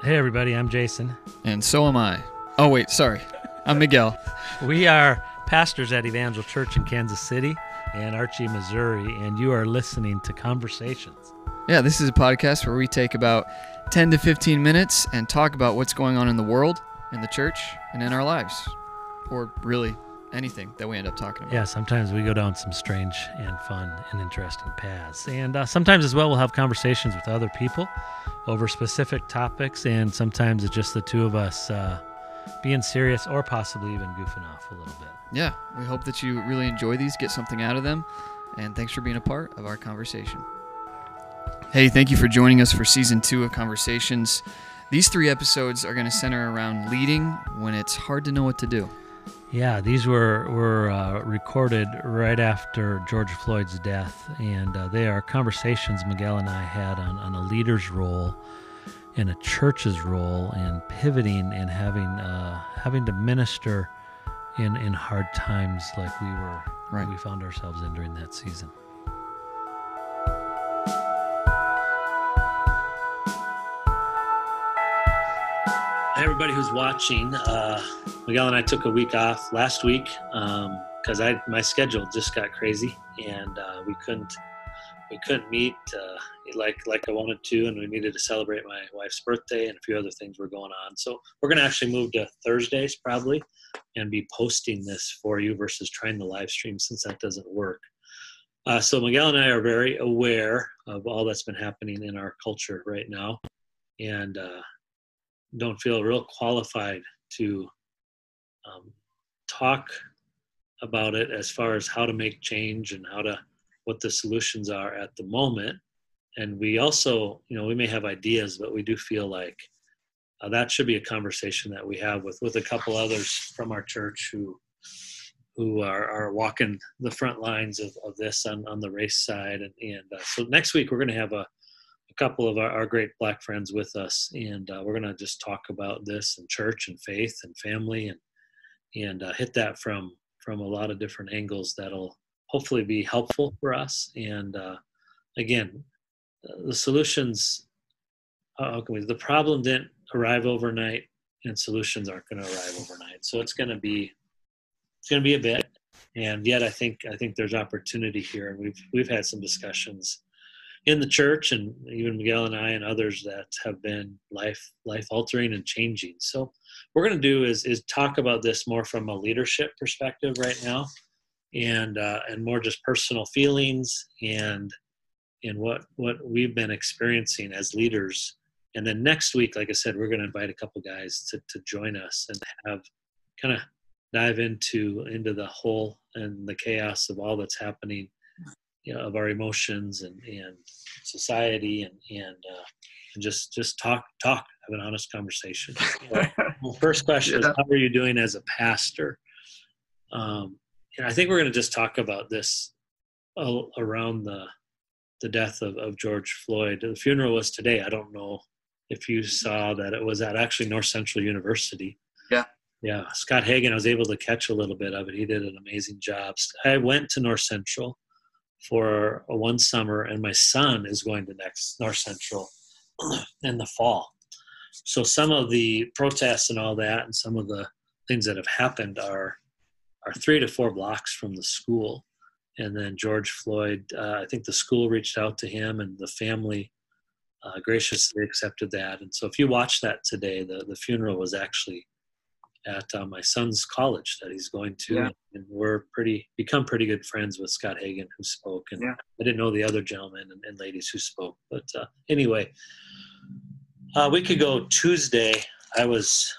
Hey, everybody, I'm Jason. And so am I. Oh, wait, sorry. I'm Miguel. We are pastors at Evangel Church in Kansas City and Archie, Missouri, and you are listening to Conversations. Yeah, this is a podcast where we take about 10 to 15 minutes and talk about what's going on in the world, in the church, and in our lives. Or really anything that we end up talking about. Yeah, sometimes we go down some strange and fun and interesting paths. And uh, sometimes as well, we'll have conversations with other people over specific topics. And sometimes it's just the two of us uh, being serious or possibly even goofing off a little bit. Yeah, we hope that you really enjoy these, get something out of them. And thanks for being a part of our conversation. Hey, thank you for joining us for season two of Conversations. These three episodes are going to center around leading when it's hard to know what to do. Yeah, these were were uh, recorded right after George Floyd's death, and uh, they are conversations Miguel and I had on, on a leader's role, and a church's role, and pivoting and having uh, having to minister in in hard times like we were Right. we found ourselves in during that season. Everybody who's watching. Uh, Miguel and I took a week off last week because I my schedule just got crazy and uh, we couldn't we couldn't meet uh, like like I wanted to, and we needed to celebrate my wife's birthday and a few other things were going on. So we're to actually move to Thursdays probably and be posting this for you versus trying to live stream since that doesn't work. Uh, so Miguel and I are very aware of all that's been happening in our culture right now, and uh, don't feel real qualified to um, talk about it as far as how to make change and how to what the solutions are at the moment. And we also, you know, we may have ideas, but we do feel like uh, that should be a conversation that we have with with a couple others from our church who who are, are walking the front lines of, of this on, on the race side. And, and uh, so next week we're going to have a, a couple of our, our great black friends with us, and uh, we're going to just talk about this and church and faith and family and and uh, hit that from from a lot of different angles that'll hopefully be helpful for us. And uh, again, uh, the solutions. How can we, the problem didn't arrive overnight, and solutions aren't going to arrive overnight. So it's going to be it's going to be a bit, and yet I think I think there's opportunity here, and we've we've had some discussions in the church, and even Miguel and I and others that have been life life altering and changing. So we're going to do is is talk about this more from a leadership perspective right now, and uh, and more just personal feelings and and what what we've been experiencing as leaders. And then next week, like I said, we're going to invite a couple guys to to join us and have kind of dive into into the whole and the chaos of all that's happening you know, of our emotions and and society and and, uh, and just just talk talk have an honest conversation well, first question Yeah. is how are you doing as a pastor um and i think we're going to just talk about this uh, around the the death of, of george floyd the funeral was today i don't know if you saw that it was at actually north central university yeah, Yeah. Scott Hagan, I was able to catch a little bit of it. He did an amazing job. I went to North Central for one summer, and my son is going to next North Central in the fall. So some of the protests and all that, and some of the things that have happened are are three to four blocks from the school. And then George Floyd, uh, I think the school reached out to him, and the family uh, graciously accepted that. And so if you watch that today, the the funeral was actually at uh, my son's college that he's going to, Yeah. and we're pretty become pretty good friends with Scott Hagan who spoke, and Yeah. I didn't know the other gentlemen and, and ladies who spoke, but uh, anyway, uh, we could go Tuesday. I was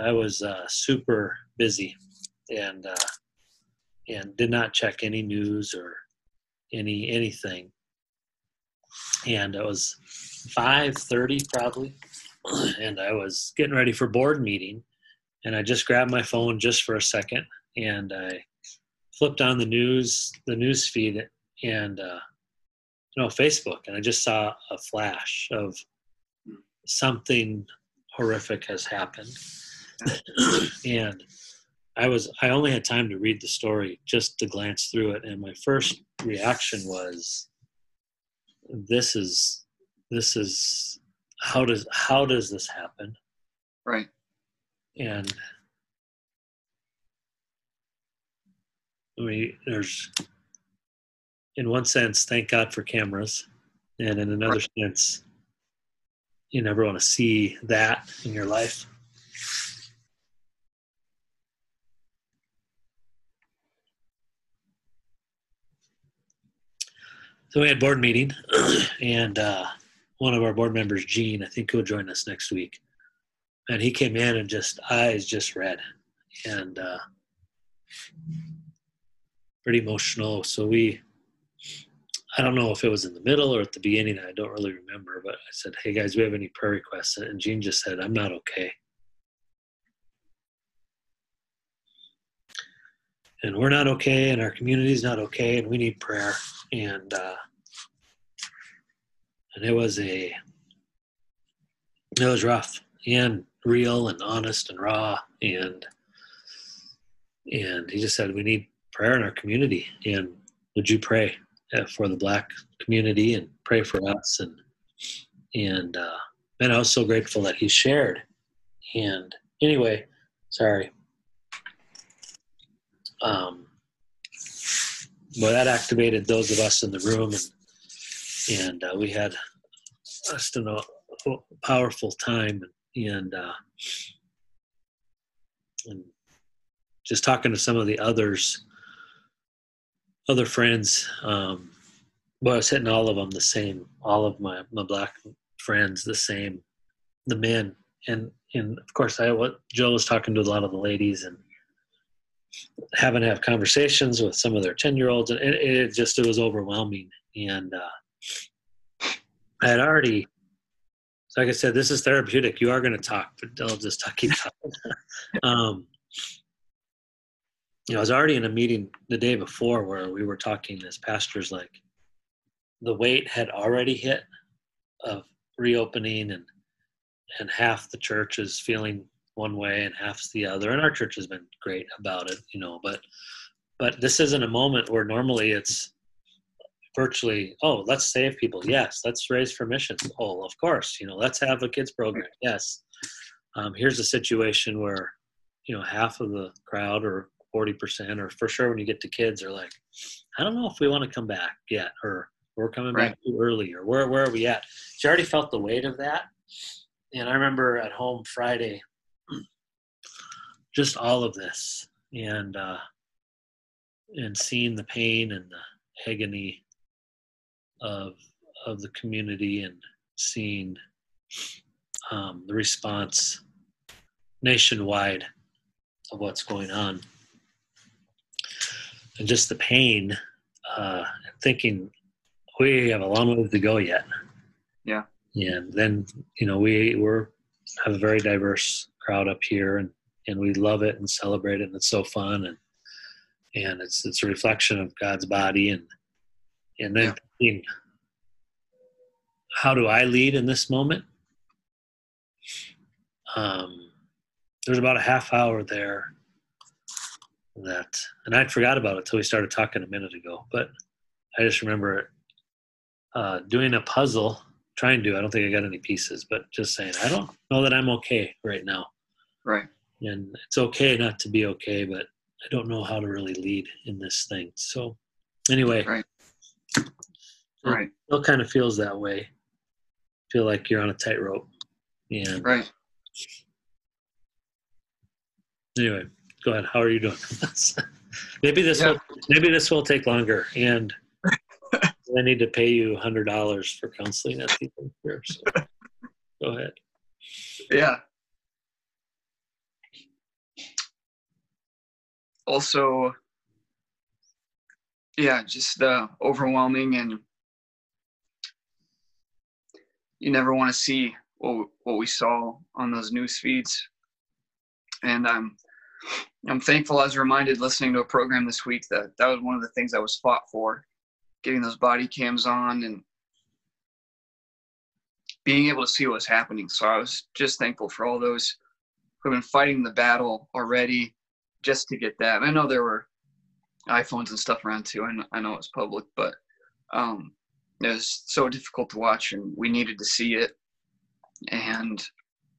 I was uh, super busy, and uh, and did not check any news or any anything, and it was five thirty probably, and I was getting ready for board meeting and I just grabbed my phone just for a second and I flipped on the news the news feed and uh, you know Facebook and I just saw a flash of something horrific has happened and I was I only had time to read the story just to glance through it and my first reaction was this is this is how does how does this happen? Right. And I mean, there's in one sense, thank God for cameras, and in another right. sense, you never want to see that in your life. So we had board meeting, and uh, one of our board members, Gene, I think he'll join us next week, and he came in and just eyes just red, and uh, pretty emotional. So we, I don't know if it was in the middle or at the beginning. I don't really remember, but I said, "Hey guys, we have any prayer requests?" And Gene just said, "I'm not okay." and we're not okay and our community's not okay and we need prayer and uh, and it was a it was rough and real and honest and raw and and he just said we need prayer in our community and would you pray uh, for the black community and pray for us? And and uh man i was so grateful that he shared. And anyway sorry. Um, well, that activated those of us in the room, and and uh, we had just a powerful time, and uh, and just talking to some of the others, other friends. Um, well, I was hitting all of them the same. All of my my black friends the same, the men, and and of course I what Joe was talking to a lot of the ladies and having to have conversations with some of their 10 year olds and it, it, just it was overwhelming and uh, i had already so like i said this is therapeutic. You are going to talk but i'll just talk, keep talking um, you know i was already in a meeting the day before where we were talking as pastors like the weight had already hit of reopening and and half the church is feeling one way and half's the other. And our church has been great about it you know but but this isn't a moment where normally it's virtually oh let's save people. Yes let's raise for missions oh of course you know let's have a kids program. Yes. Um, here's a situation where you know half of the crowd or 40% or for sure when you get to kids are like i don't know if we want to come back yet or we're coming right. back too early or where, where are we at? She already felt the weight of that. And i remember at home friday just all of this and uh, and seeing the pain and the agony of of the community and seeing um, the response nationwide of what's going on. And just the pain uh, thinking we have a long way to go yet. Yeah. And then you know we we're have a very diverse crowd up here and and we love it and celebrate it and it's so fun and and it's it's a reflection of God's body and and then yeah. How do I lead in this moment? Um, there's about a half hour there that, and I forgot about it till we started talking a minute ago. But I just remember uh, doing a puzzle, trying to. I don't think I got any pieces, but just saying I don't know that I'm okay right now. Right and it's okay not to be okay but i don't know how to really lead in this thing so anyway right right it still kind of feels that way. Feel like you're on a tightrope. Yeah. right. Anyway go ahead. How are you doing? Maybe this yeah. will maybe this will take longer. And i need to pay you a hundred dollars for counseling at people here so go ahead. Yeah. Also yeah just uh, overwhelming and you never want to see what, what we saw on those news feeds and i'm i'm thankful i was reminded listening to a program this week that that was one of the things i was fought for getting those body cams on and being able to see what was happening so i was just thankful for all those who have been fighting the battle already just to get that. And I know there were iPhones and stuff around too. I know it was public, but um, it was so difficult to watch, and we needed to see it. and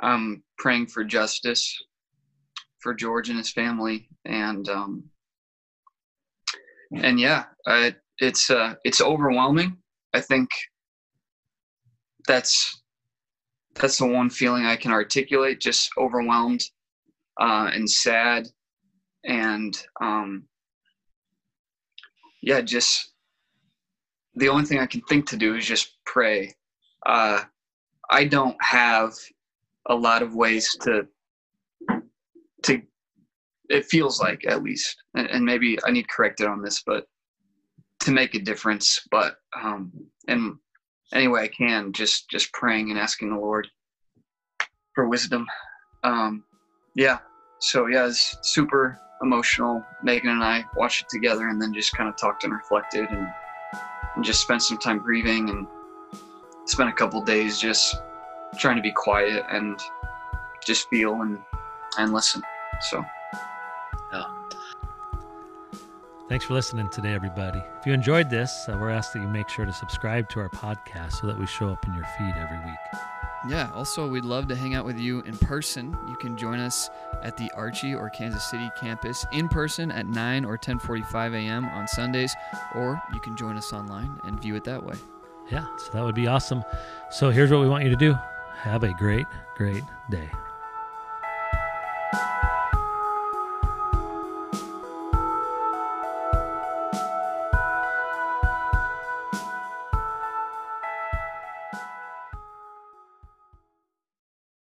I'm praying for justice for George and his family, and um, and yeah, I, it's uh, it's overwhelming. I think that's that's the one feeling I can articulate. Just overwhelmed uh, and sad, and um, yeah, just the only thing I can think to do is just pray. Uh, I don't have a lot of ways to to it feels like at least and, and maybe i need corrected on this but to make a difference but um and any way i can just just praying and asking the lord for wisdom um yeah so yeah it's super emotional megan and i watched it together and then just kind of talked and reflected and, and just spent some time grieving and spent a couple days just trying to be quiet and just feel and and listen so Yeah. Thanks for listening today, everybody. If you enjoyed this, uh, we're asked that you make sure to subscribe to our podcast so that we show up in your feed every week. Yeah, also, we'd love to hang out with you in person. You can join us at the Archie or Kansas City campus in person at 9 or 10:45 a.m. on Sundays, or you can join us online and view it that way. Yeah, so that would be awesome. So here's what we want you to do have a great, great day.